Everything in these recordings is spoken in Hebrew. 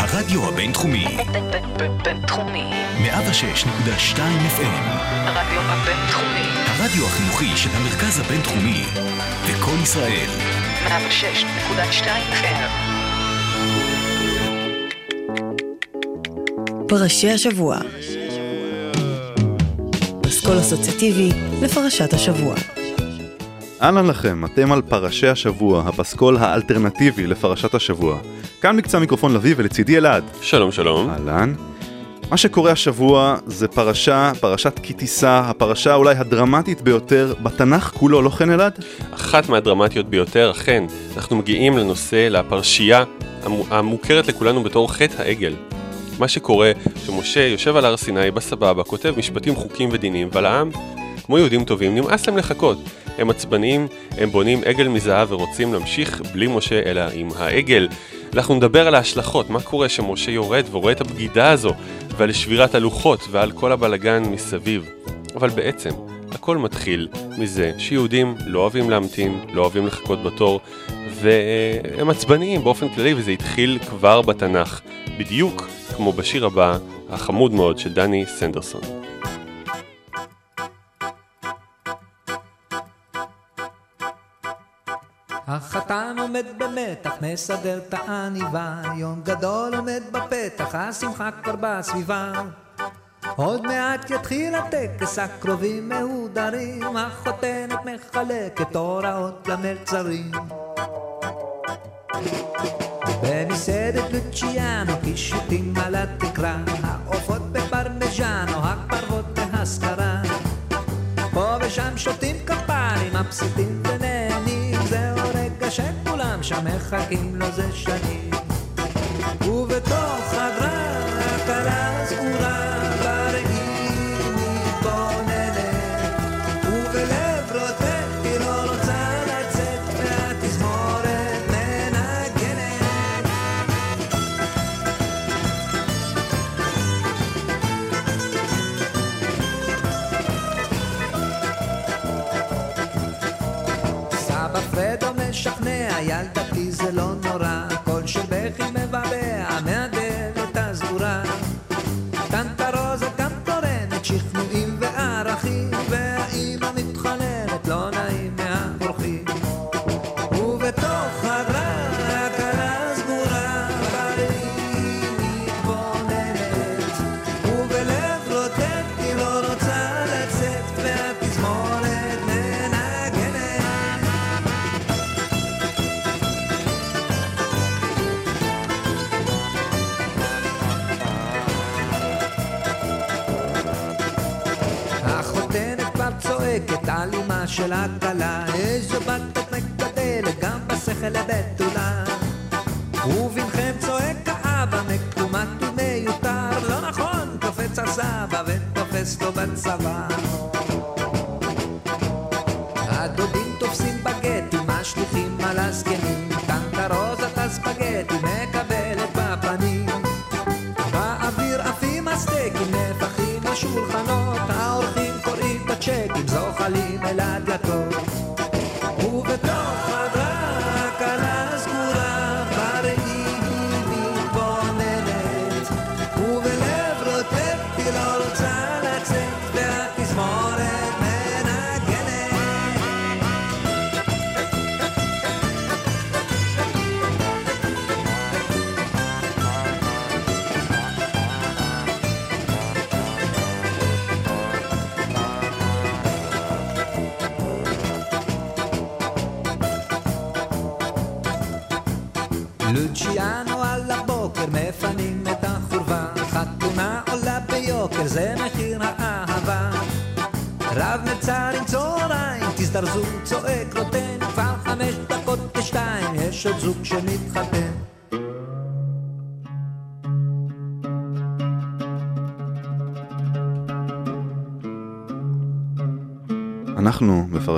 הרדיו הבינתחומי. בינתחומי. 106.2 FM. הרדיו הבינתחומי. הרדיו החינוכי של המרכז הבינתחומי. וקול ישראל. 106.2 FM. פרשי השבוע. אסכול אסוציאטיבי לפרשת השבוע. אהלן לכם, אתם על פרשי השבוע, הפסקול האלטרנטיבי לפרשת השבוע. כאן מקצה המיקרופון לביא ולצידי אלעד. שלום שלום. אהלן. מה שקורה השבוע זה פרשה, פרשת כי תישא, הפרשה אולי הדרמטית ביותר בתנ"ך כולו, לא כן אלעד? אחת מהדרמטיות ביותר, אכן, אנחנו מגיעים לנושא, לפרשייה המו- המוכרת לכולנו בתור חטא העגל. מה שקורה, שמשה יושב על הר סיני בסבבה, כותב משפטים, חוקים ודינים, ועל העם, כמו יהודים טובים, נמאס להם לחכות. הם עצבניים, הם בונים עגל מזהב ורוצים להמשיך בלי משה אלא עם העגל. אנחנו נדבר על ההשלכות, מה קורה שמשה יורד ורואה את הבגידה הזו, ועל שבירת הלוחות ועל כל הבלגן מסביב. אבל בעצם, הכל מתחיל מזה שיהודים לא אוהבים להמתין, לא אוהבים לחכות בתור, והם עצבניים באופן כללי, וזה התחיל כבר בתנ"ך, בדיוק כמו בשיר הבא, החמוד מאוד של דני סנדרסון. החתן עומד במתח, מסדר את העניבה, יום גדול עומד בפתח, השמחה כבר בסביבה. עוד מעט יתחיל הטקס, הקרובים מהודרים, החותנת מחלקת הוראות למלצרים. במסעדת לוציאנו, קישוטים על התקרה, העופות בפרמיז'אנו, הפרוות בהשכרה. פה ושם שותים כפיים, רגע שכולם שם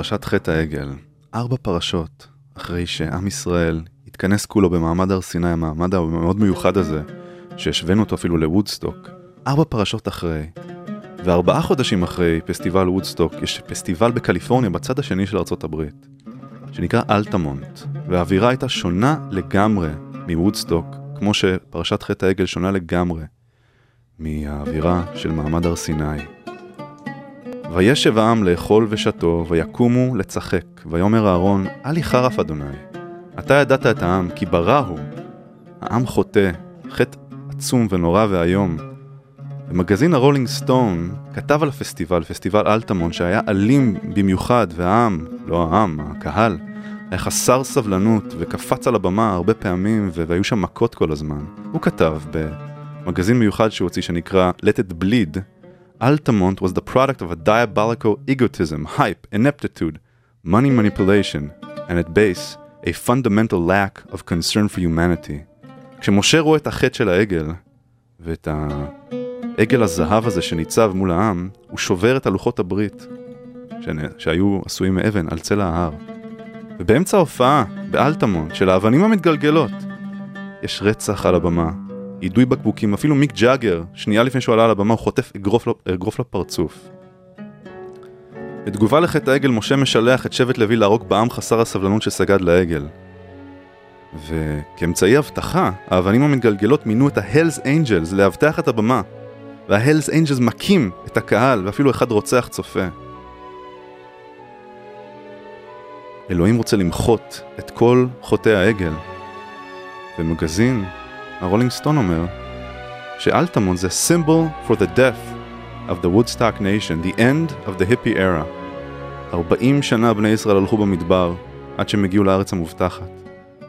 בפרשת חטא העגל, ארבע פרשות אחרי שעם ישראל התכנס כולו במעמד הר סיני, המעמד המאוד מיוחד הזה, שהשווינו אותו אפילו לוודסטוק, ארבע פרשות אחרי, וארבעה חודשים אחרי פסטיבל וודסטוק, יש פסטיבל בקליפורניה בצד השני של ארצות הברית, שנקרא אלטמונט, והאווירה הייתה שונה לגמרי מוודסטוק כמו שפרשת חטא העגל שונה לגמרי מהאווירה של מעמד הר סיני. וישב העם לאכול ושתו, ויקומו לצחק, ויאמר אהרון, אל יחרף אדוני. אתה ידעת את העם, כי ברא הוא. העם חוטא, חטא עצום ונורא ואיום. ומגזין הרולינג סטון כתב על הפסטיבל, פסטיבל אלטמון, שהיה אלים במיוחד, והעם, לא העם, הקהל, היה חסר סבלנות וקפץ על הבמה הרבה פעמים והיו שם מכות כל הזמן. הוא כתב במגזין מיוחד שהוא הוציא שנקרא Let it bleed, Altamont was the product of a diabolical egotism, hype, ineptitude, money manipulation, and at base, a fundamental lack of concern for humanity. כשמשה רואה את החטא של העגל, ואת העגל הזהב הזה שניצב מול העם, הוא שובר את הלוחות הברית, שהיו עשויים מאבן, על צלע ההר. ובאמצע ההופעה, באלתמון, של האבנים המתגלגלות, יש רצח על הבמה, יידוי בקבוקים, אפילו מיק ג'אגר, שנייה לפני שהוא עלה על הבמה, הוא חוטף אגרוף, אגרוף לפרצוף. בתגובה לחטא העגל, משה משלח את שבט לוי להרוג בעם חסר הסבלנות שסגד לעגל. וכאמצעי אבטחה, האבנים המתגלגלות מינו את ה-Hells Angels לאבטח את הבמה. וה-Hells Angels מכים את הקהל, ואפילו אחד רוצח צופה. אלוהים רוצה למחות את כל חוטאי העגל. ומגזין, ה Rolling Stone אומר, שאלטמונט זה symbol for the death of the Woodstock nation, the end of the hippie era. 40 שנה בני ישראל הלכו במדבר עד שהם הגיעו לארץ המובטחת.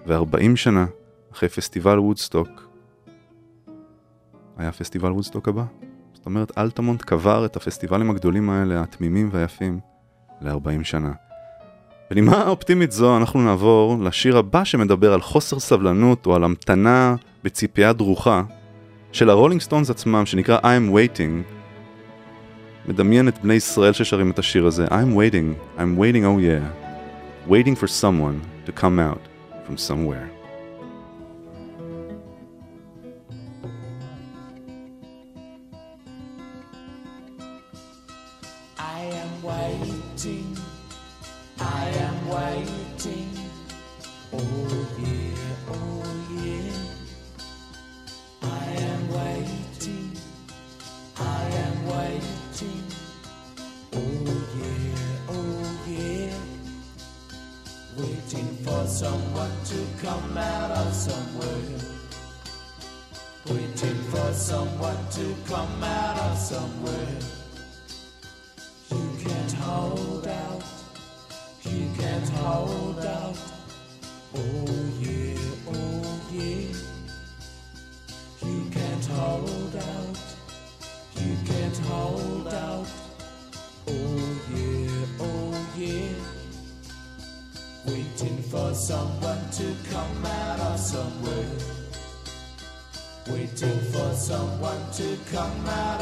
ו-40 שנה אחרי פסטיבל וודסטוק, היה פסטיבל וודסטוק הבא. זאת אומרת, אלטמונט קבר את הפסטיבלים הגדולים האלה, התמימים והיפים, ל-40 שנה. בנימה אופטימית זו אנחנו נעבור לשיר הבא שמדבר על חוסר סבלנות או על המתנה בציפייה דרוכה של הרולינג סטונס עצמם שנקרא I'm waiting. מדמיין את בני ישראל ששרים את השיר הזה I'm waiting, I'm waiting oh yeah. Waiting for someone to come out from somewhere somewhere, waiting for someone to come out of somewhere. to come out.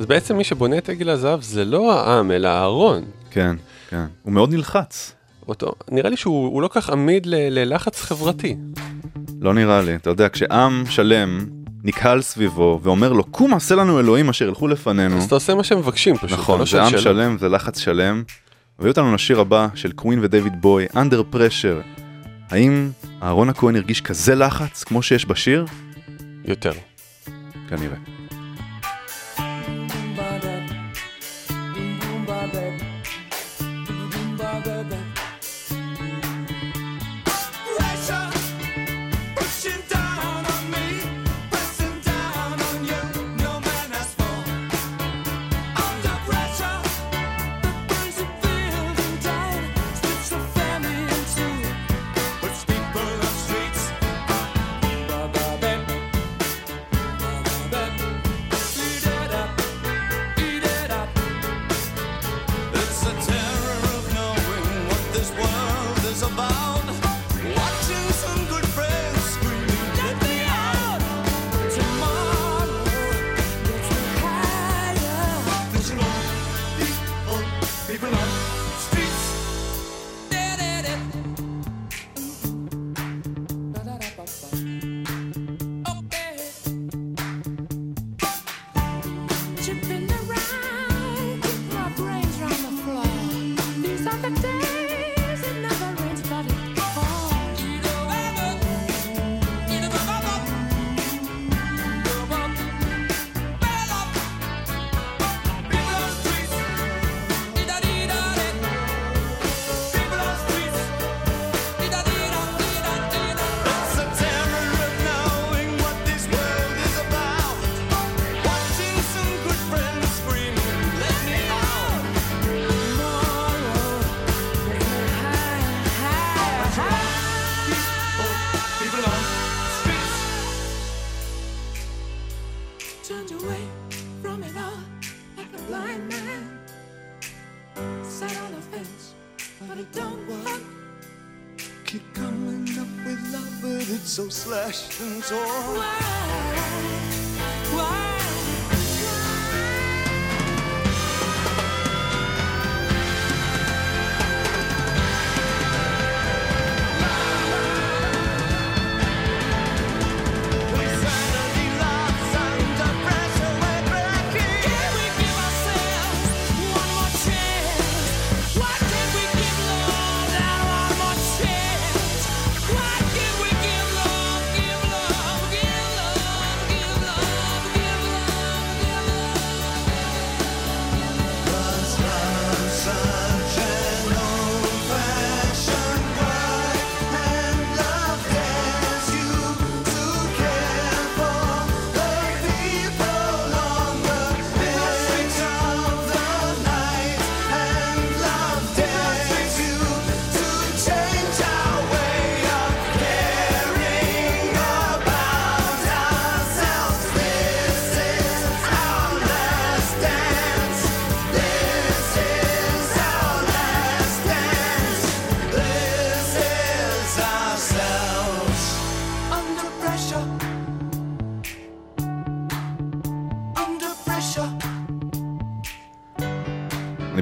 אז בעצם מי שבונה את עגל הזהב זה לא העם, אלא אהרון. כן, כן. הוא מאוד נלחץ. אותו, נראה לי שהוא הוא לא כך עמיד ל, ללחץ חברתי. לא נראה לי. אתה יודע, כשעם שלם נקהל סביבו ואומר לו, קום עשה לנו אלוהים אשר ילכו לפנינו. אז אתה עושה מה שהם מבקשים פשוט. נכון, לא זה עם. שלם, זה לחץ שלם. הביא אותנו לשיר הבא של קווין ודייוויד בוי, Under Pressure. האם אהרון הכהן הרגיש כזה לחץ כמו שיש בשיר? יותר. כנראה. ocean's all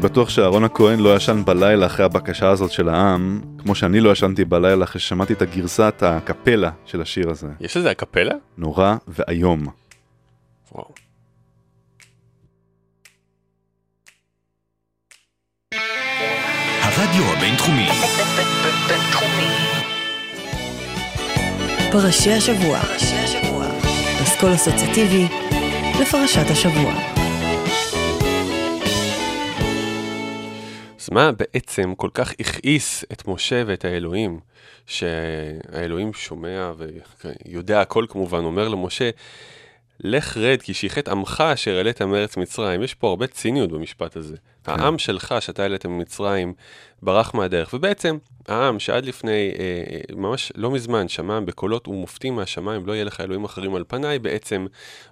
בטוח שאהרון הכהן לא ישן בלילה אחרי הבקשה הזאת של העם, כמו שאני לא ישנתי בלילה אחרי ששמעתי את הגרסת הקפלה של השיר הזה. יש לזה הקפלה? נורא ואיום. וואו. הרדיו הבינתחומי, בינתחומי. פרשי השבוע. אסכול אסוציאטיבי לפרשת השבוע. אז מה בעצם כל כך הכעיס את משה ואת האלוהים, שהאלוהים שומע ויודע הכל כמובן, אומר למשה, לך רד כי שיחת עמך אשר העלית מארץ מצרים. יש פה הרבה ציניות במשפט הזה. העם שלך שאתה העלית ממצרים ברח מהדרך, ובעצם העם שעד לפני, אה, אה, ממש לא מזמן, שמע בקולות ומופתים מהשמיים, לא יהיה לך אלוהים אחרים על פניי, בעצם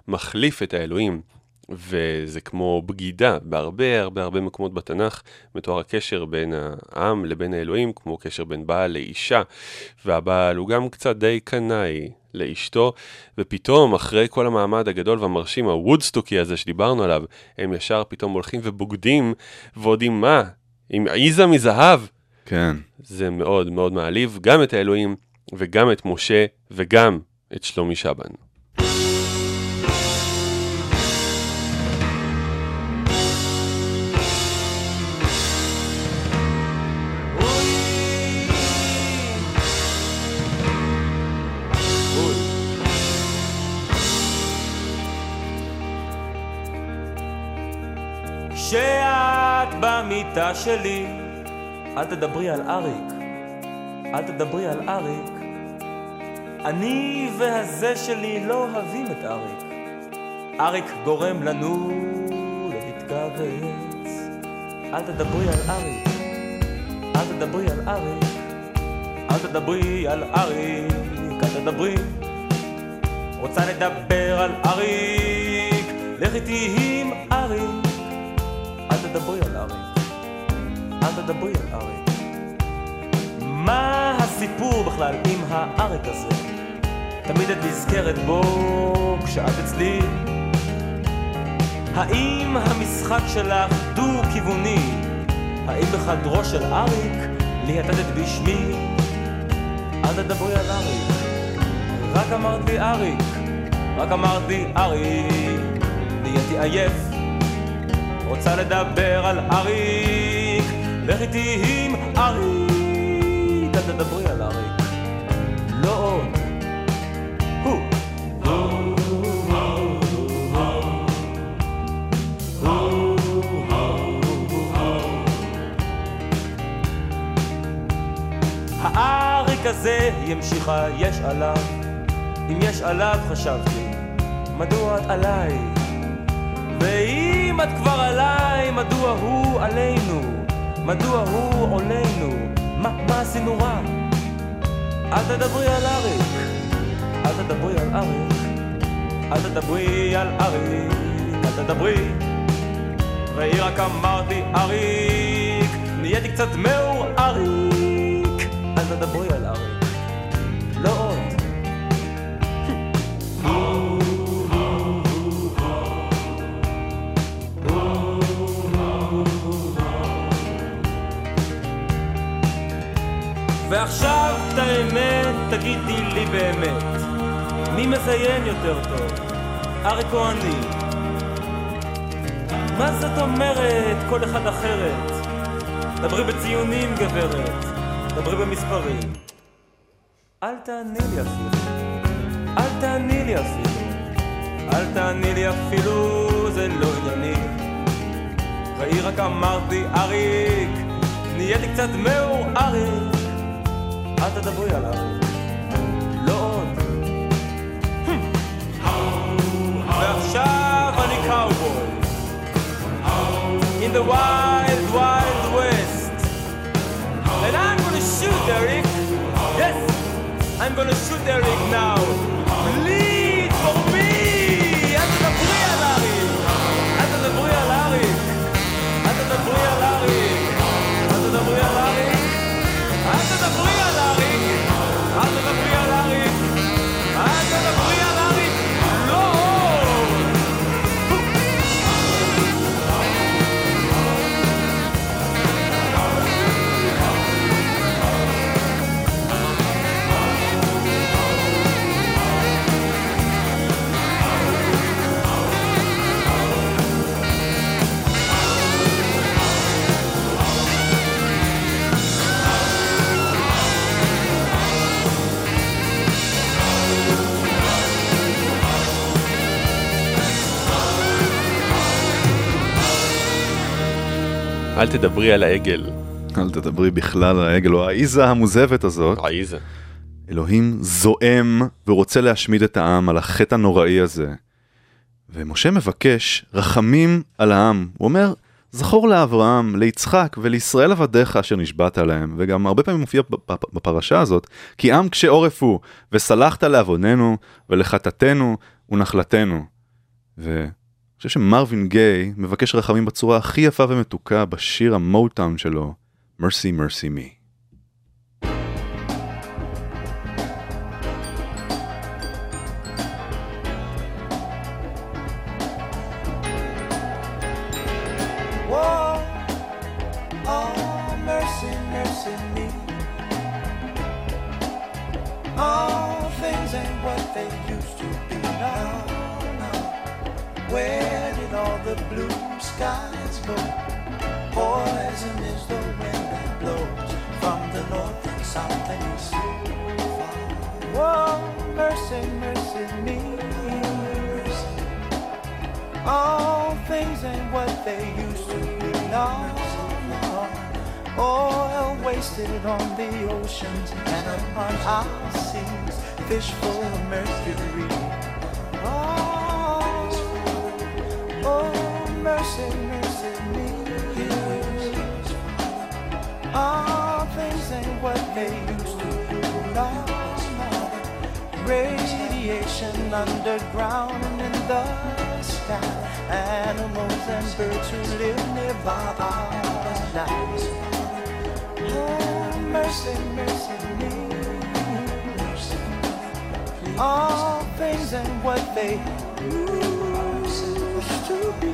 מחליף את האלוהים וזה כמו בגידה, בהרבה הרבה הרבה מקומות בתנ"ך מתואר הקשר בין העם לבין האלוהים, כמו קשר בין בעל לאישה, והבעל הוא גם קצת די קנאי לאשתו, ופתאום אחרי כל המעמד הגדול והמרשים, הוודסטוקי הזה שדיברנו עליו, הם ישר פתאום הולכים ובוגדים, ועוד עם מה? עם עיזה מזהב. כן. זה מאוד מאוד מעליב גם את האלוהים וגם את משה וגם את שלומי שבן. במיטה שלי, אל תדברי על אריק, אל תדברי על אריק. אני והזה שלי לא אוהבים את אריק. אריק גורם לנו להתכווץ. אל תדברי על אריק, אל תדברי על אריק, אל תדברי על אריק, אל תדברי. רוצה לדבר על אריק, לך איתי עם אריק. אל תדברי על אריק, אל תדברי על אריק. מה הסיפור בכלל עם האריק הזה? תמיד את נזכרת בו כשאת אצלי. האם המשחק שלך דו-כיווני? האם בחדרו של אריק ליהטטת בשמי? אל תדברי על אריק, רק אמרת לי אריק, רק אמרת לי אריק, נהייתי עייף. רוצה לדבר על אריק, לך איתי עם אריק, אל תדברי על אריק, לא עוד. האריק הזה ימשיכה, יש עליו, אם יש עליו חשבתי, מדוע את עליי? ואם את כבר עליי, מדוע הוא עלינו? מדוע הוא עולנו? מה, מה עשינו רע? אל תדברי על אריק, אל תדברי על אריק, אל תדברי על אריק, אל תדברי. ראי רק אמרתי אריק, נהייתי קצת מאור אריק, אל תדברי על ועכשיו את האמת תגידי לי באמת מי מזיין יותר טוב, אריק או אני? מה זאת אומרת כל אחד אחרת? דברי בציונים גברת, דברי במספרים אל תעני לי אפילו, אל תעני לי אפילו אל תעני לי אפילו, זה לא ענייני ראי רק אמרתי אריק, נהייתי קצת מאור אריק אל תדברי עליו, לא עוד. ועכשיו אני קאובוי. In the wild, wild west. And I'm gonna shoot Eric. Yes, I'm gonna shoot Eric now. אל תדברי על העגל. אל תדברי בכלל על העגל או העיזה המוזבת הזאת. העיזה. אלוהים זועם ורוצה להשמיד את העם על החטא הנוראי הזה. ומשה מבקש רחמים על העם. הוא אומר, זכור לאברהם, ליצחק ולישראל עבדיך אשר נשבעת להם, וגם הרבה פעמים מופיע בפ- בפרשה הזאת, כי עם קשה עורף הוא, וסלחת לעווננו ולחטאתנו ונחלתנו. אני חושב שמרווין גיי מבקש רחמים בצורה הכי יפה ומתוקה בשיר המוטאון שלו, Mercy Mercy Me. On the oceans and upon our seas. Fish full of mercury. Oh, oh, mercy, mercy me. All things ain't what they used to be. Radiation underground and in the sky. Animals and birds who live nearby are alive. Oh, Mercy, mercy me. All things and what they used to be.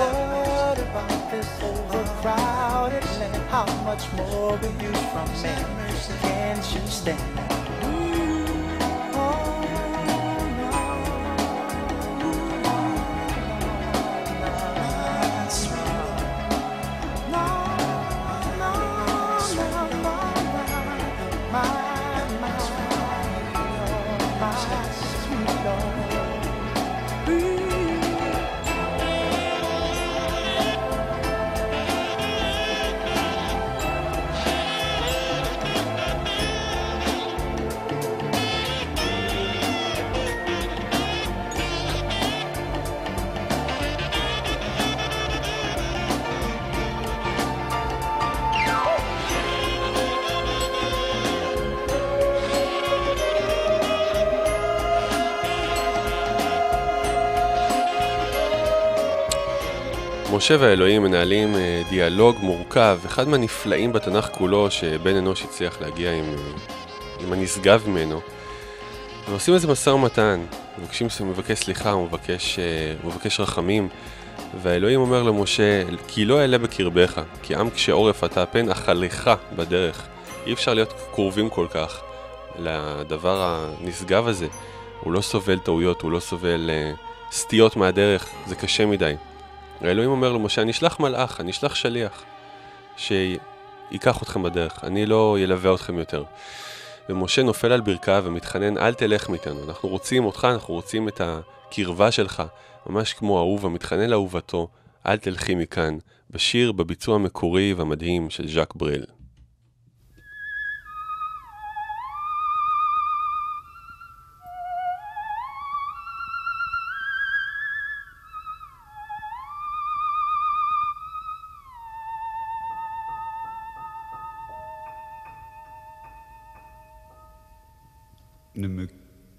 What about this overcrowded land? How much more will you from me? Can't you stand? משה והאלוהים מנהלים אה, דיאלוג מורכב, אחד מהנפלאים בתנ"ך כולו שבן אנוש הצליח להגיע עם, אה, עם הנשגב ממנו. ועושים איזה משא ומתן, מבקשים, מבקש סליחה, הוא מבקש, אה, מבקש רחמים, והאלוהים אומר למשה, כי לא אעלה בקרבך, כי עם קשה עורף אתה פן אכלך בדרך. אי אפשר להיות קרובים כל כך לדבר הנשגב הזה. הוא לא סובל טעויות, הוא לא סובל סטיות מהדרך, זה קשה מדי. האלוהים אומר למשה, אני אשלח מלאך, אני אשלח שליח, שייקח אתכם בדרך, אני לא ילווה אתכם יותר. ומשה נופל על ברכיו ומתחנן, אל תלך מאיתנו, אנחנו רוצים אותך, אנחנו רוצים את הקרבה שלך, ממש כמו אהוב המתחנן לאהובתו, אל תלכי מכאן, בשיר בביצוע המקורי והמדהים של ז'אק בריל.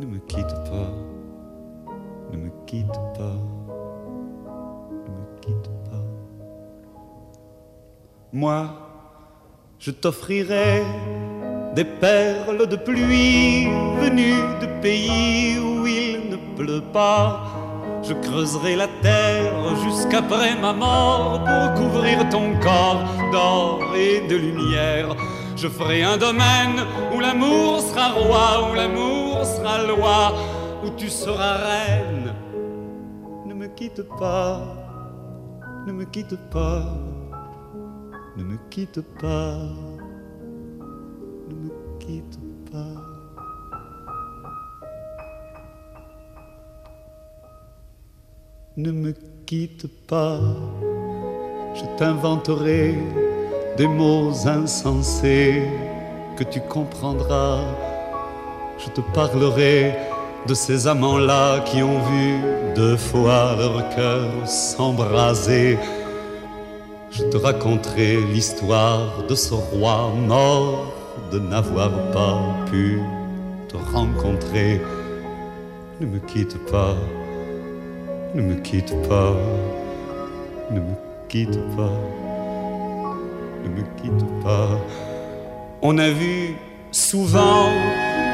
ne me quitte pas, ne me quitte pas, ne me quitte pas. Moi, je t'offrirai des perles de pluie venues de pays où il ne pleut pas. Je creuserai la terre jusqu'après ma mort pour couvrir ton corps d'or et de lumière. Je ferai un domaine où l'amour sera roi, où l'amour sera loi, où tu seras reine. Ne me quitte pas, ne me quitte pas, ne me quitte pas, ne me quitte pas. Ne me quitte pas, je t'inventerai des mots insensés que tu comprendras. Je te parlerai de ces amants-là qui ont vu deux fois leur cœur s'embraser. Je te raconterai l'histoire de ce roi mort de n'avoir pas pu te rencontrer. Ne me quitte pas, ne me quitte pas, ne me quitte pas, ne me quitte pas. On a vu souvent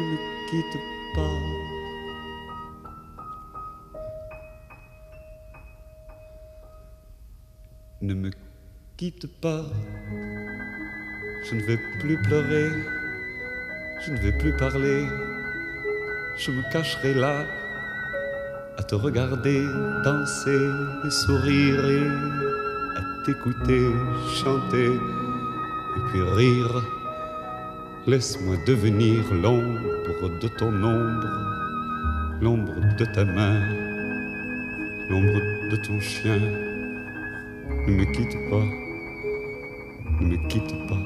ne me quitte pas. Ne me quitte pas. Je ne vais plus pleurer. Je ne vais plus parler. Je me cacherai là à te regarder danser et sourire et à t'écouter chanter et puis rire. Laisse-moi devenir l'ombre de ton ombre, l'ombre de ta main, l'ombre de ton chien. Ne me quitte pas, ne me quitte pas,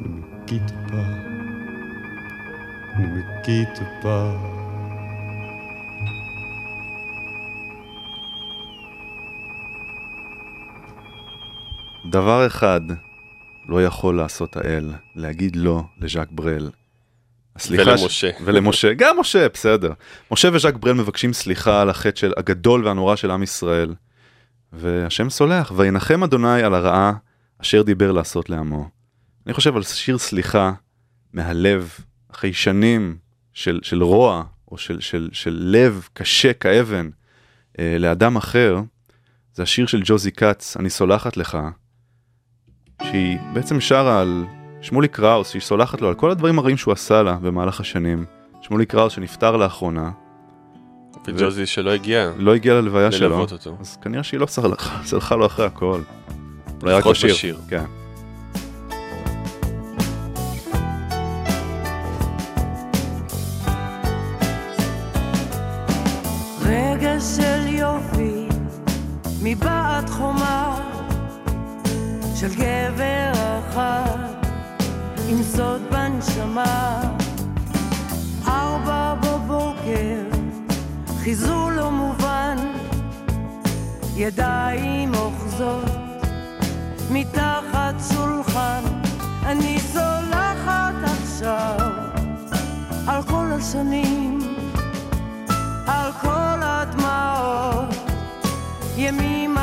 ne me quitte pas, ne me quitte pas. דבר אחד לא יכול לעשות האל, להגיד לא לז'אק ברל. הסליחה ולמשה. ש... ולמשה, גם משה, בסדר. משה וז'אק ברל מבקשים סליחה על החטא של הגדול והנורא של עם ישראל. והשם סולח, וינחם אדוני על הרעה אשר דיבר לעשות לעמו. אני חושב על שיר סליחה מהלב, אחרי שנים של, של רוע, או של, של, של לב קשה כאבן, אה, לאדם אחר, זה השיר של ג'וזי כץ, אני סולחת לך, שהיא בעצם שרה על שמולי קראוס, שהיא סולחת לו על כל הדברים הרעים שהוא עשה לה במהלך השנים. שמולי קראוס שנפטר לאחרונה, וג'וזי שלא הגיע. לא הגיע ללוויה שלו, ללוות אותו. אז כנראה שהיא לא סלחה, סלחה לו אחרי הכל. אולי רק בשיר. בשיר. כן. רגע של יופי מבעד חומה של גבר אחד עם סוד בנשמה. ארבע בבוקר חיזור לא מובן ידיים אוחזות מתחת שולחן. אני סולחת עכשיו על כל השנים על כל הדמעות, ימים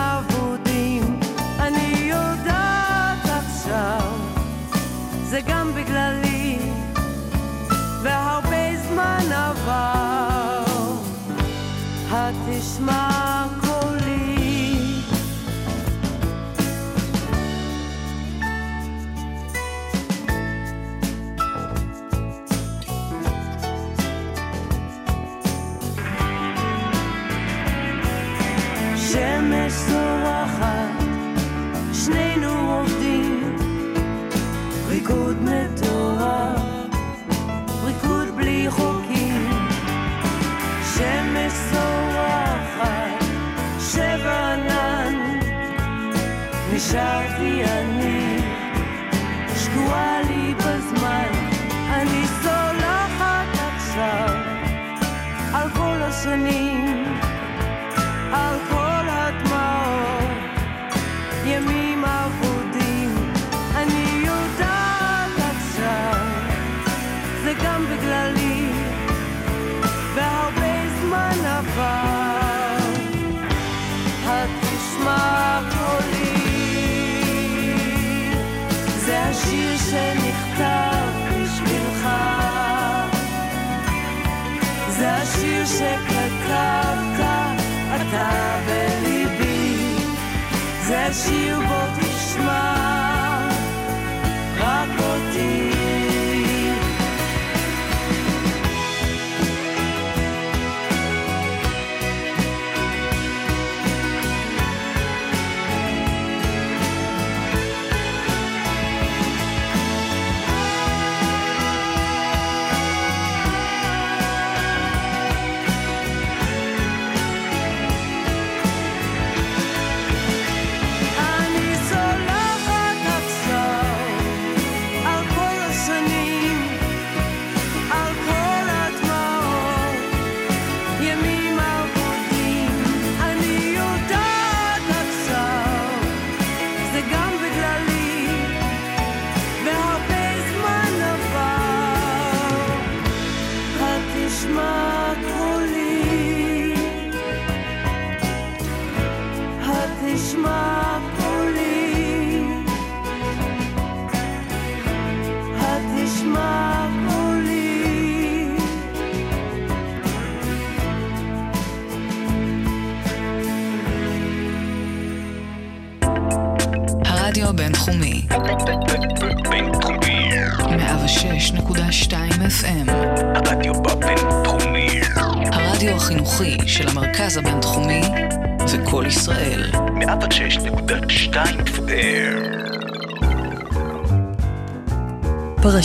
זה גם בגללי, והרבה זמן עבר, התשמע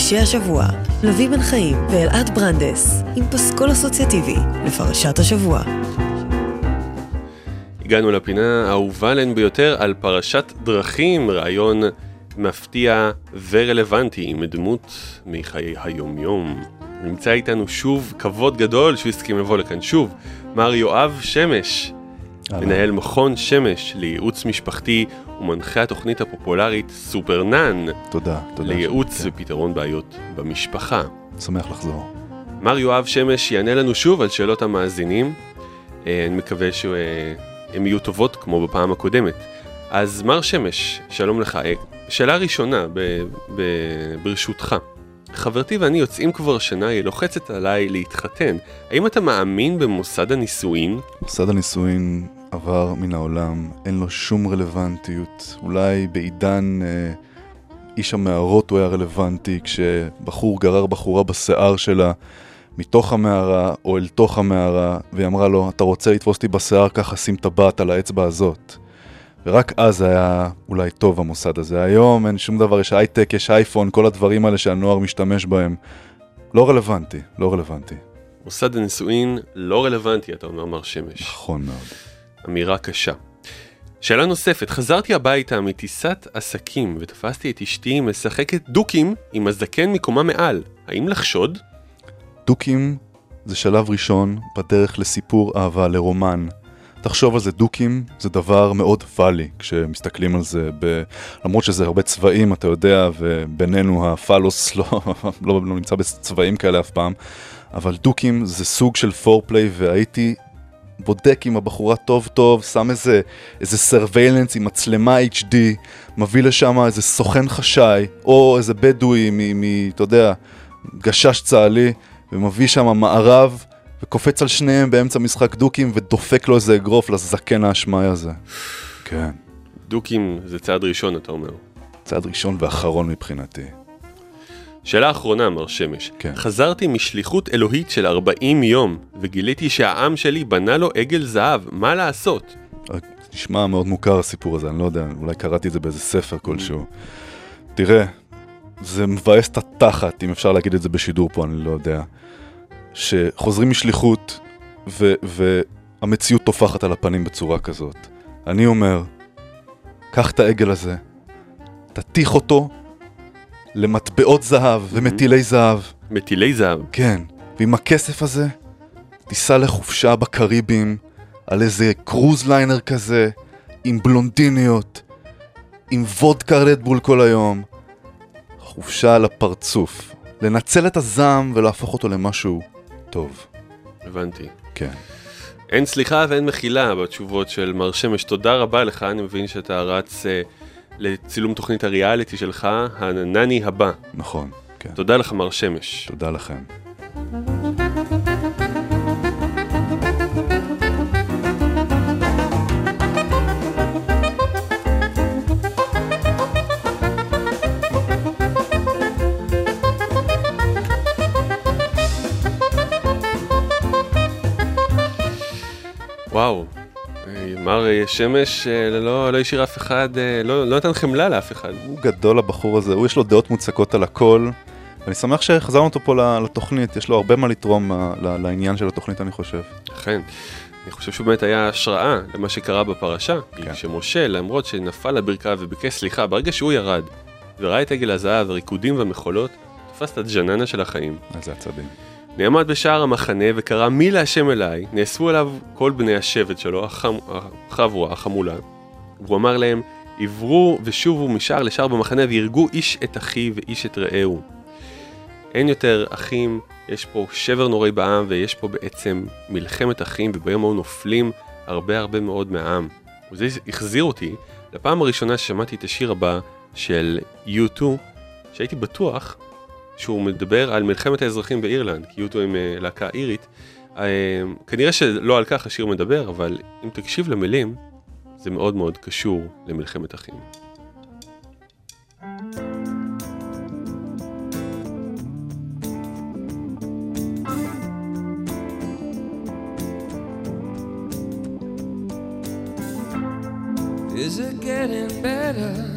פרשי השבוע, לוי בן חיים ואלעד ברנדס, עם פסקול אסוציאטיבי לפרשת השבוע. הגענו לפינה האהובה עלינו ביותר על פרשת דרכים, רעיון מפתיע ורלוונטי עם דמות מחיי היומיום. נמצא איתנו שוב, כבוד גדול שהוא הסכים לבוא לכאן שוב, מר יואב שמש. מנהל מכון שמש לייעוץ משפחתי ומנחה התוכנית הפופולרית סופרנן תודה, תודה. לייעוץ כן. ופתרון בעיות במשפחה. שמח לחזור. מר יואב שמש יענה לנו שוב על שאלות המאזינים. אה, אני מקווה שהן יהיו טובות כמו בפעם הקודמת. אז מר שמש, שלום לך. אה, שאלה ראשונה, ב- ב- ברשותך. חברתי ואני יוצאים כבר שנה, היא לוחצת עליי להתחתן. האם אתה מאמין במוסד הנישואין? מוסד הנישואין עבר מן העולם, אין לו שום רלוונטיות. אולי בעידן אה, איש המערות הוא היה רלוונטי, כשבחור גרר בחורה בשיער שלה מתוך המערה או אל תוך המערה, והיא אמרה לו, אתה רוצה לתפוס אותי בשיער, ככה שים טבעת על האצבע הזאת. ורק אז היה אולי טוב המוסד הזה. היום אין שום דבר, יש הייטק, יש אייפון, כל הדברים האלה שהנוער משתמש בהם. לא רלוונטי, לא רלוונטי. מוסד הנישואין לא רלוונטי, אתה אומר מר שמש. נכון מאוד. אמירה קשה. שאלה נוספת, חזרתי הביתה מטיסת עסקים ותפסתי את אשתי משחקת דוקים עם הזקן מקומה מעל. האם לחשוד? דוקים זה שלב ראשון בדרך לסיפור אהבה, לרומן. תחשוב על זה, דוקים זה דבר מאוד פאלי כשמסתכלים על זה, ב... למרות שזה הרבה צבעים, אתה יודע, ובינינו הפלוס לא, לא, לא נמצא בצבעים כאלה אף פעם, אבל דוקים זה סוג של פורפליי, והייתי בודק עם הבחורה טוב טוב, שם איזה, איזה סרוויילנס עם מצלמה HD, מביא לשם איזה סוכן חשאי, או איזה בדואי מ... מ אתה יודע, גשש צה"לי, ומביא שם מערב, וקופץ על שניהם באמצע משחק דוקים, ודופק לו איזה אגרוף לזקן האשמאי הזה. כן, דוקים זה צעד ראשון, אתה אומר. צעד ראשון ואחרון מבחינתי. שאלה אחרונה, מר שמש. כן. חזרתי משליחות אלוהית של 40 יום, וגיליתי שהעם שלי בנה לו עגל זהב, מה לעשות? נשמע מאוד מוכר הסיפור הזה, אני לא יודע, אולי קראתי את זה באיזה ספר כלשהו. תראה, זה מבאס את התחת, אם אפשר להגיד את זה בשידור פה, אני לא יודע. שחוזרים משליחות, ו- והמציאות טופחת על הפנים בצורה כזאת. אני אומר, קח את העגל הזה, תתיך אותו למטבעות זהב ומטילי זהב. מטילי זהב. כן, ועם הכסף הזה, תיסע לחופשה בקריבים, על איזה קרוז ליינר כזה, עם בלונדיניות, עם וודקה רדבול כל היום. חופשה על הפרצוף. לנצל את הזעם ולהפוך אותו למשהו טוב. הבנתי. כן. אין סליחה ואין מחילה בתשובות של מר שמש. תודה רבה לך, אני מבין שאתה רץ אה, לצילום תוכנית הריאליטי שלך, הנני הבא. נכון, כן. תודה לך, מר שמש. תודה לכם. אה, מר אה, שמש אה, לא לא השאיר אף אחד, אה, לא לא נתן חמלה לאף אחד. הוא גדול הבחור הזה, הוא יש לו דעות מוצקות על הכל. אני שמח שהחזרנו אותו פה לתוכנית, יש לו הרבה מה לתרום לעניין של התוכנית אני חושב. אכן. אני חושב שהוא באמת היה השראה למה שקרה בפרשה. כן. שמשה, למרות שנפל לברכיו וביקש סליחה, ברגע שהוא ירד וראה את עגל הזהב, הריקודים והמחולות, תפס את הג'ננה של החיים. איזה עצבים. נעמד בשער המחנה וקרא מי להשם אליי, נאספו אליו כל בני השבט שלו. החבורה, החמולה. והוא אמר להם, עברו ושובו משער לשער במחנה וירגו איש את אחיו ואיש את רעהו. אין יותר אחים, יש פה שבר נוראי בעם ויש פה בעצם מלחמת אחים וביום ההוא נופלים הרבה הרבה מאוד מהעם. וזה החזיר אותי לפעם הראשונה ששמעתי את השיר הבא של U2, שהייתי בטוח שהוא מדבר על מלחמת האזרחים באירלנד, כי U2 הם אה, להקה אירית. אה, כנראה שלא על כך השיר מדבר, אבל אם תקשיב למילים, זה מאוד מאוד קשור למלחמת אחים. Is it getting better?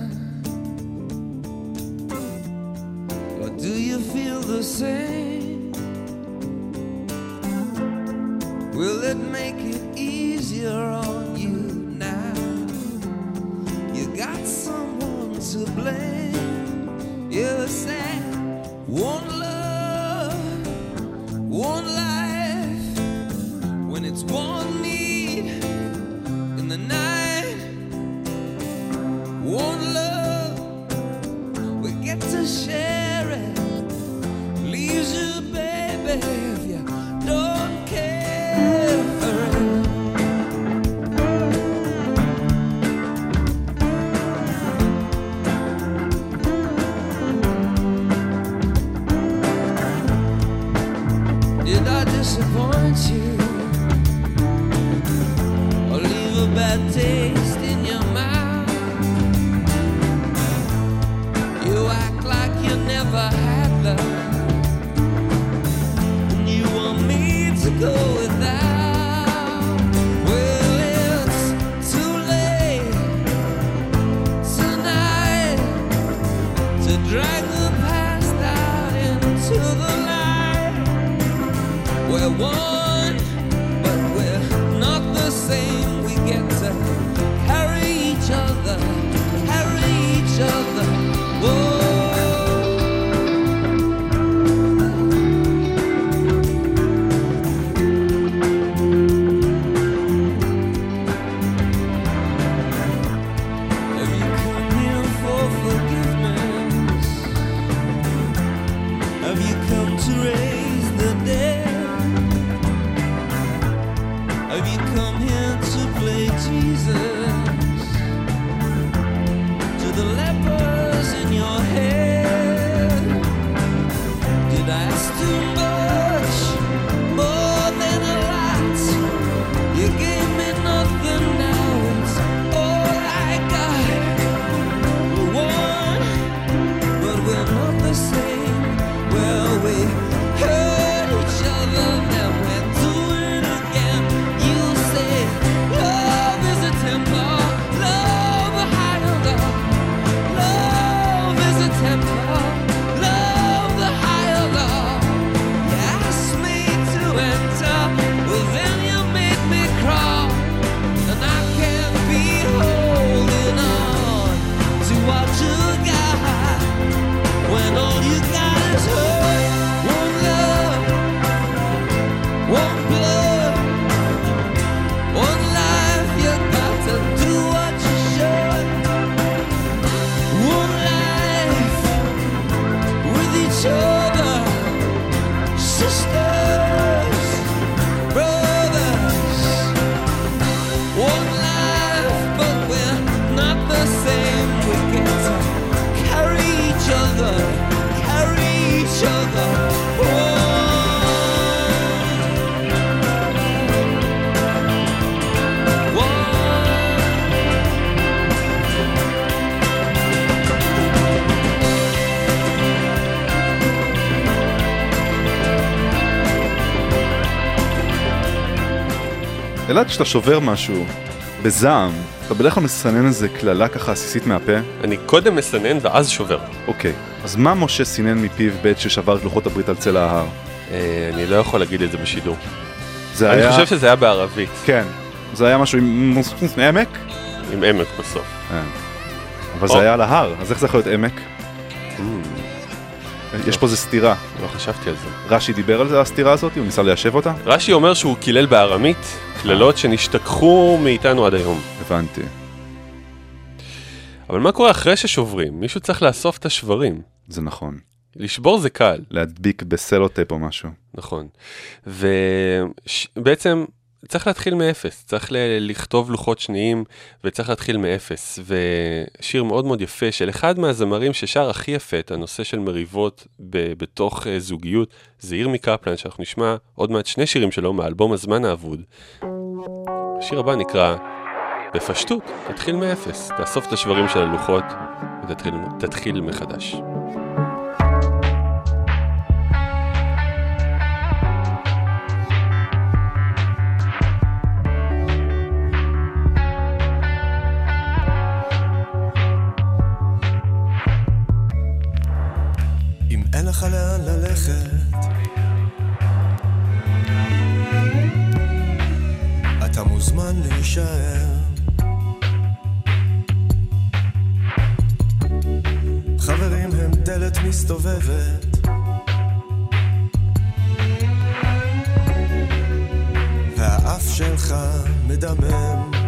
אלעד, כשאתה שובר משהו בזעם, אתה בדרך כלל מסנן איזה קללה ככה עסיסית מהפה? אני קודם מסנן ואז שובר. אוקיי, אז מה משה סינן מפיו בעת ששבר את לוחות הברית על צלע ההר? אה, אני לא יכול להגיד את זה בשידור. זה אני היה... חושב שזה היה בערבית, כן, זה היה משהו עם עמק? עם עמק בסוף. כן. אבל. זה היה על ההר, אז איך זה יכול להיות עמק? יש פה איזה סתירה. לא חשבתי על זה. רש"י דיבר על זה, הסתירה הזאת? הוא ניסה ליישב אותה? רש"י אומר שהוא קילל בארמית קללות שנשתכחו מאיתנו עד היום. הבנתי. אבל מה קורה אחרי ששוברים? מישהו צריך לאסוף את השברים. זה נכון. לשבור זה קל. להדביק בסלוטייפ או משהו. נכון. ובעצם צריך להתחיל מאפס, צריך לכתוב לוחות שניים וצריך להתחיל מאפס. ושיר מאוד מאוד יפה של אחד מהזמרים ששר הכי יפה את הנושא של מריבות ב- בתוך אה, זוגיות, זה ירמי קפלן, שאנחנו נשמע עוד מעט שני שירים שלו מאלבום הזמן האבוד. השיר הבא נקרא בפשטות, תתחיל מאפס, תאסוף את השברים של הלוחות ותתחיל תתחיל מחדש. אין לך לאן ללכת, אתה מוזמן להישאר. חברים הם דלת מסתובבת, והאף שלך מדמם.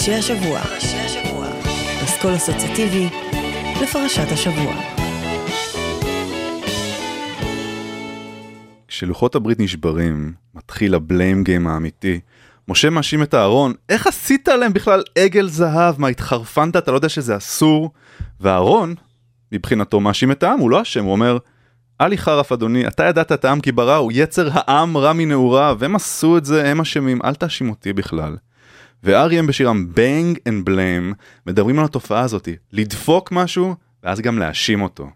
פרשי השבוע. אסכול אסוציאטיבי לפרשת השבוע. כשלוחות הברית נשברים, מתחיל הבליים גיים האמיתי. משה מאשים את אהרון, איך עשית עליהם בכלל עגל זהב? מה, התחרפנת? אתה לא יודע שזה אסור? ואהרון, מבחינתו, מאשים את העם, הוא לא אשם, הוא אומר, אל יחרף אדוני, אתה ידעת את העם כי ברא הוא יצר העם רע מנעוריו, הם עשו את זה, הם אשמים, אל תאשים אותי בכלל. ו R.E.M. בשירם Bang and Blame מדברים על התופעה הזאת, לדפוק משהו ואז גם להאשים אותו.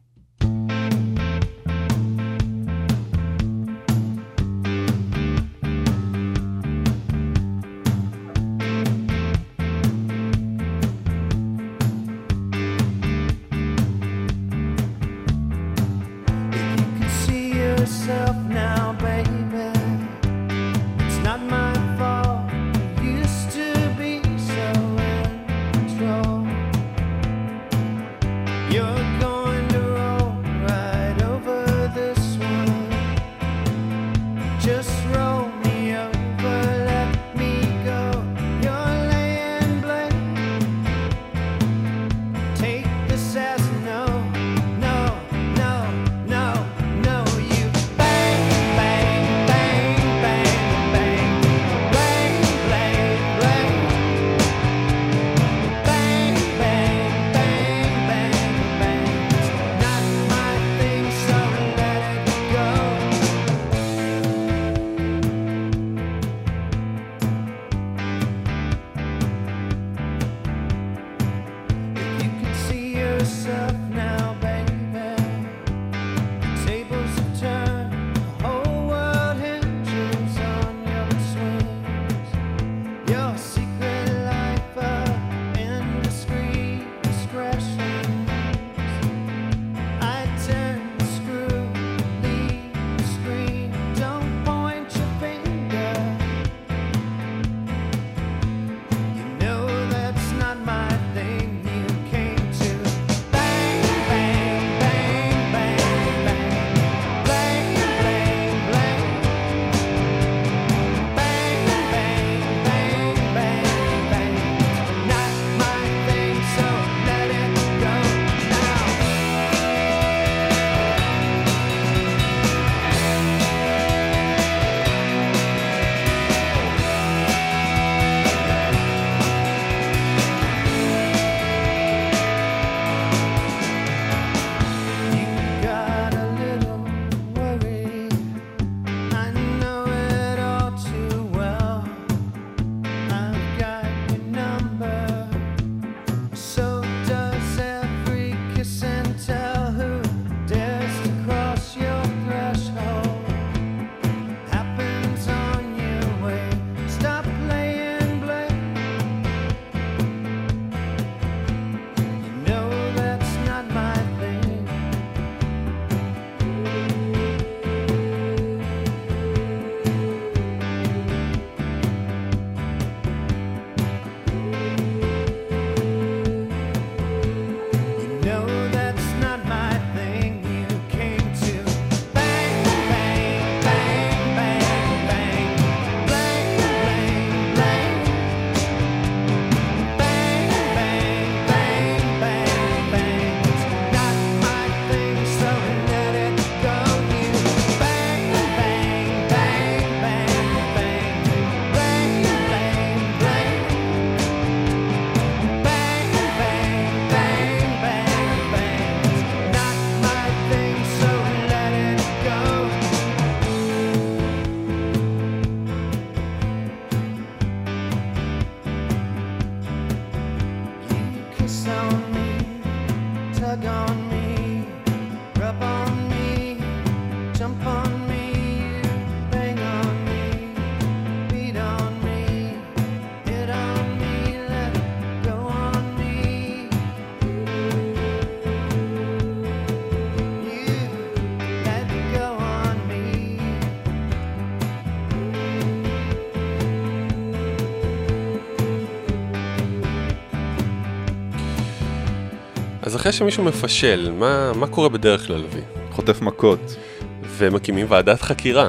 אחרי שמישהו מפשל, מה, מה קורה בדרך כלל, אבי? חוטף מכות. ומקימים ועדת חקירה.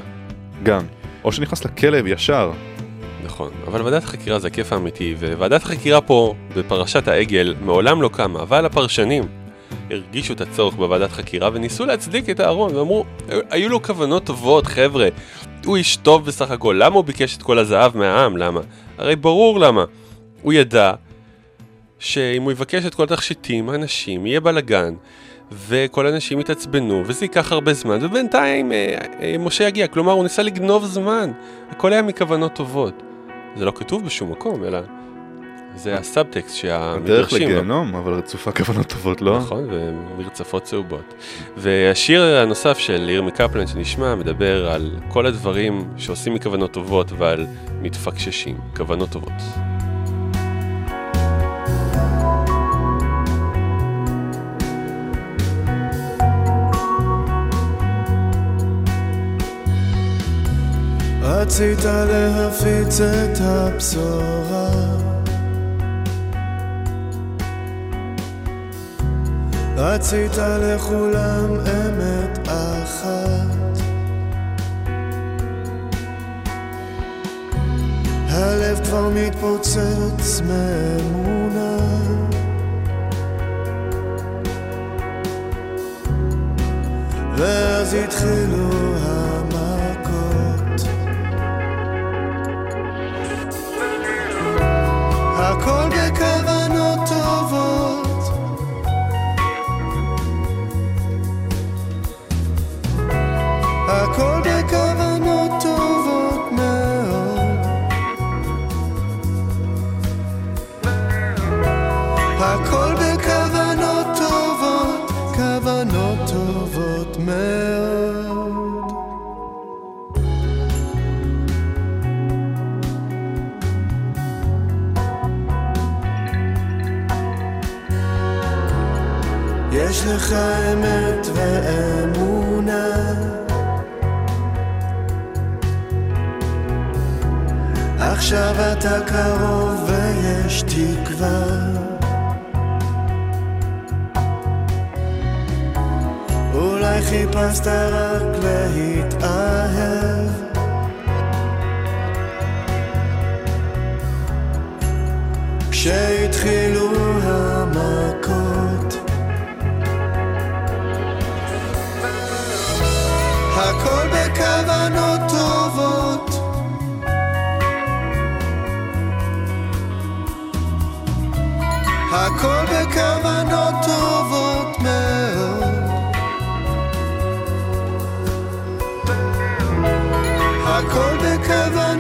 גם. או שנכנס לכלב ישר. נכון, אבל ועדת חקירה זה הכיף האמיתי, וועדת חקירה פה, בפרשת העגל, מעולם לא קמה, אבל הפרשנים הרגישו את הצורך בוועדת חקירה וניסו להצדיק את אהרון, ואמרו, היו לו כוונות טובות, חבר'ה, הוא איש טוב בסך הכל, למה הוא ביקש את כל הזהב מהעם? למה? הרי ברור למה. הוא ידע שאם הוא יבקש את כל התכשיטים, האנשים, יהיה בלאגן, וכל האנשים יתעצבנו, וזה ייקח הרבה זמן, ובינתיים אה, אה, משה יגיע, כלומר הוא ניסה לגנוב זמן, הכל היה מכוונות טובות. זה לא כתוב בשום מקום, אלא זה הסאבטקסט הדרך שהמדרשים... לגיהנום, אבל רצופה כוונות טובות, לא? נכון, ומרצפות צהובות. והשיר הנוסף של ירמי קפלן שנשמע מדבר על כל הדברים שעושים מכוונות טובות ועל מתפקששים, כוונות טובות. רצית להפיץ את הבשורה. רצית לכולם אמת אחת. הלב כבר מתפוצץ מאמונה. ואז התחילו אתה קרוב ויש תקווה. אולי חיפשת רק להתאהב. כשהתחילו המכות הכל בכוונות הכל בכוונות טובות מאוד. הכל בכוונות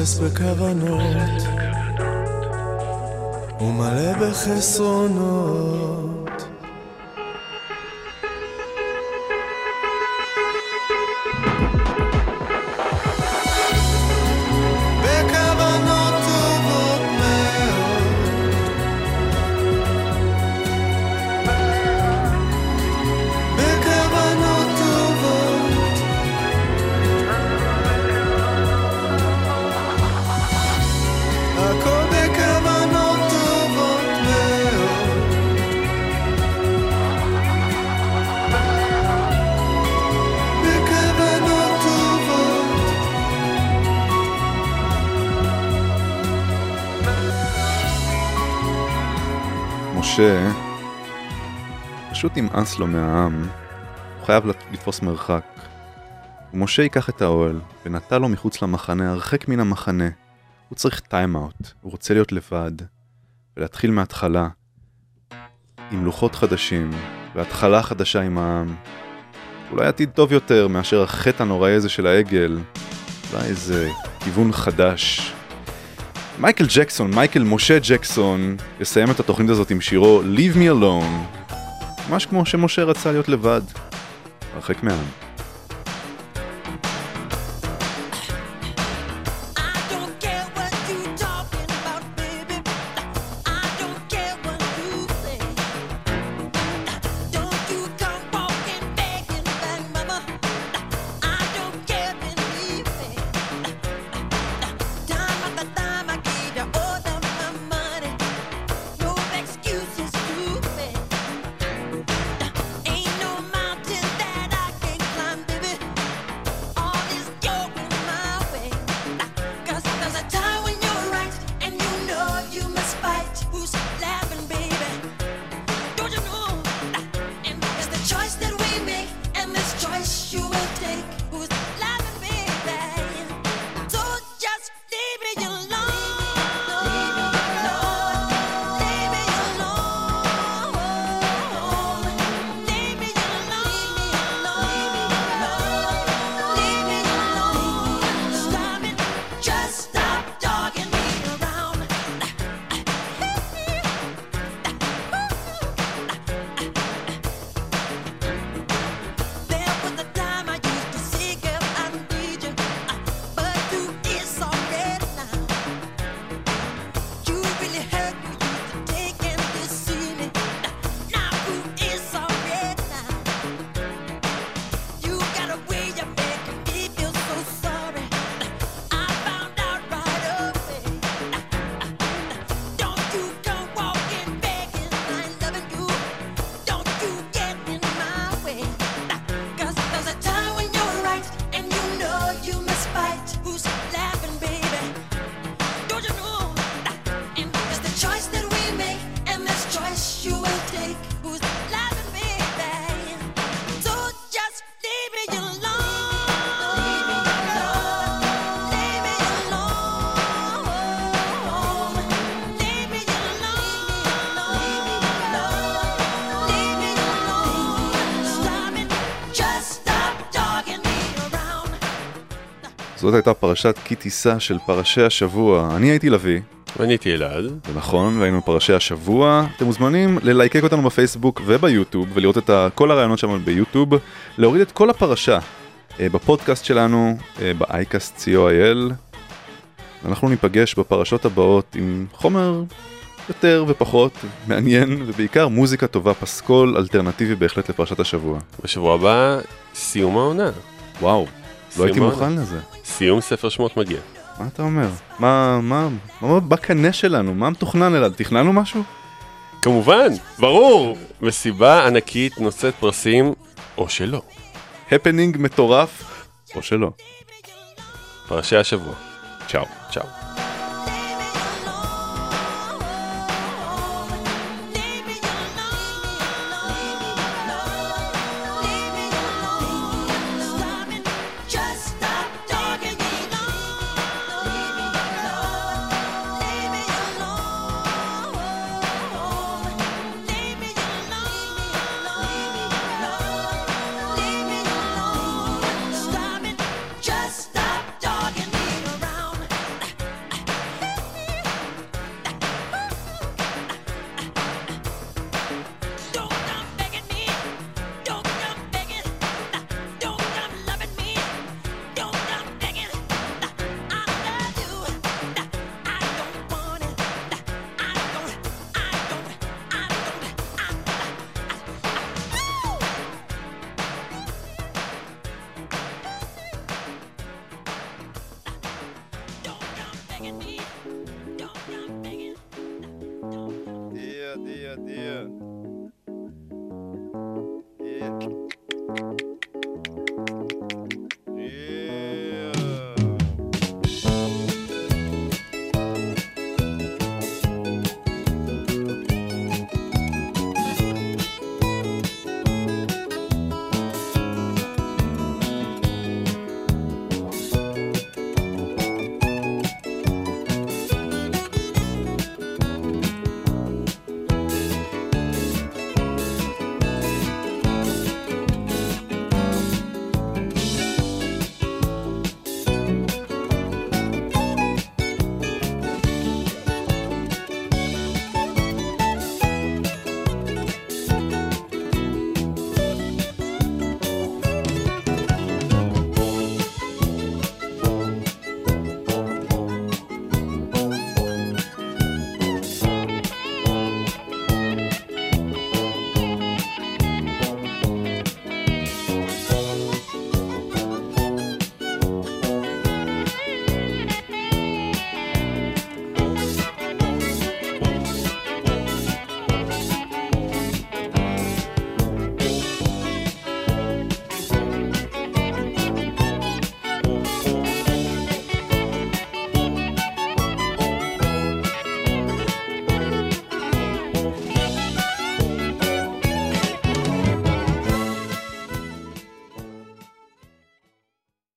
מתבוסס בכוונות ומלא בחסרונות נמאס לו מהעם, הוא חייב לתפוס מרחק. ומשה ייקח את האוהל, ונטע לו מחוץ למחנה, הרחק מן המחנה. הוא צריך time-out, הוא רוצה להיות לבד, ולהתחיל מההתחלה, עם לוחות חדשים, והתחלה חדשה עם העם. אולי עתיד טוב יותר מאשר החטא הנוראי הזה של העגל. אולי איזה כיוון חדש. מייקל ג'קסון, מייקל משה ג'קסון, יסיים את התוכנית הזאת עם שירו Leave Me Alone. ממש כמו שמשה רצה להיות לבד, הרחק מהעם. זאת הייתה פרשת כי תישא של פרשי השבוע. אני הייתי לביא. ואני הייתי אלעד. זה נכון, והיינו פרשי השבוע. אתם מוזמנים ללייקק אותנו בפייסבוק וביוטיוב ולראות את כל הרעיונות שם ביוטיוב, להוריד את כל הפרשה אה, בפודקאסט שלנו, אה, ב-iCast co.il. אנחנו ניפגש בפרשות הבאות עם חומר יותר ופחות מעניין, ובעיקר מוזיקה טובה, פסקול אלטרנטיבי בהחלט לפרשת השבוע. בשבוע הבא, סיום העונה. וואו, לא הייתי מוכן לזה. סיום ספר שמות מגיע. מה אתה אומר? מה, מה, מה מה בקנה שלנו? מה מתוכנן אליו? תכננו משהו? כמובן, ברור. מסיבה ענקית נושאת פרסים, או שלא. הפנינג מטורף, או שלא. פרשי השבוע. צ'או. צ'או.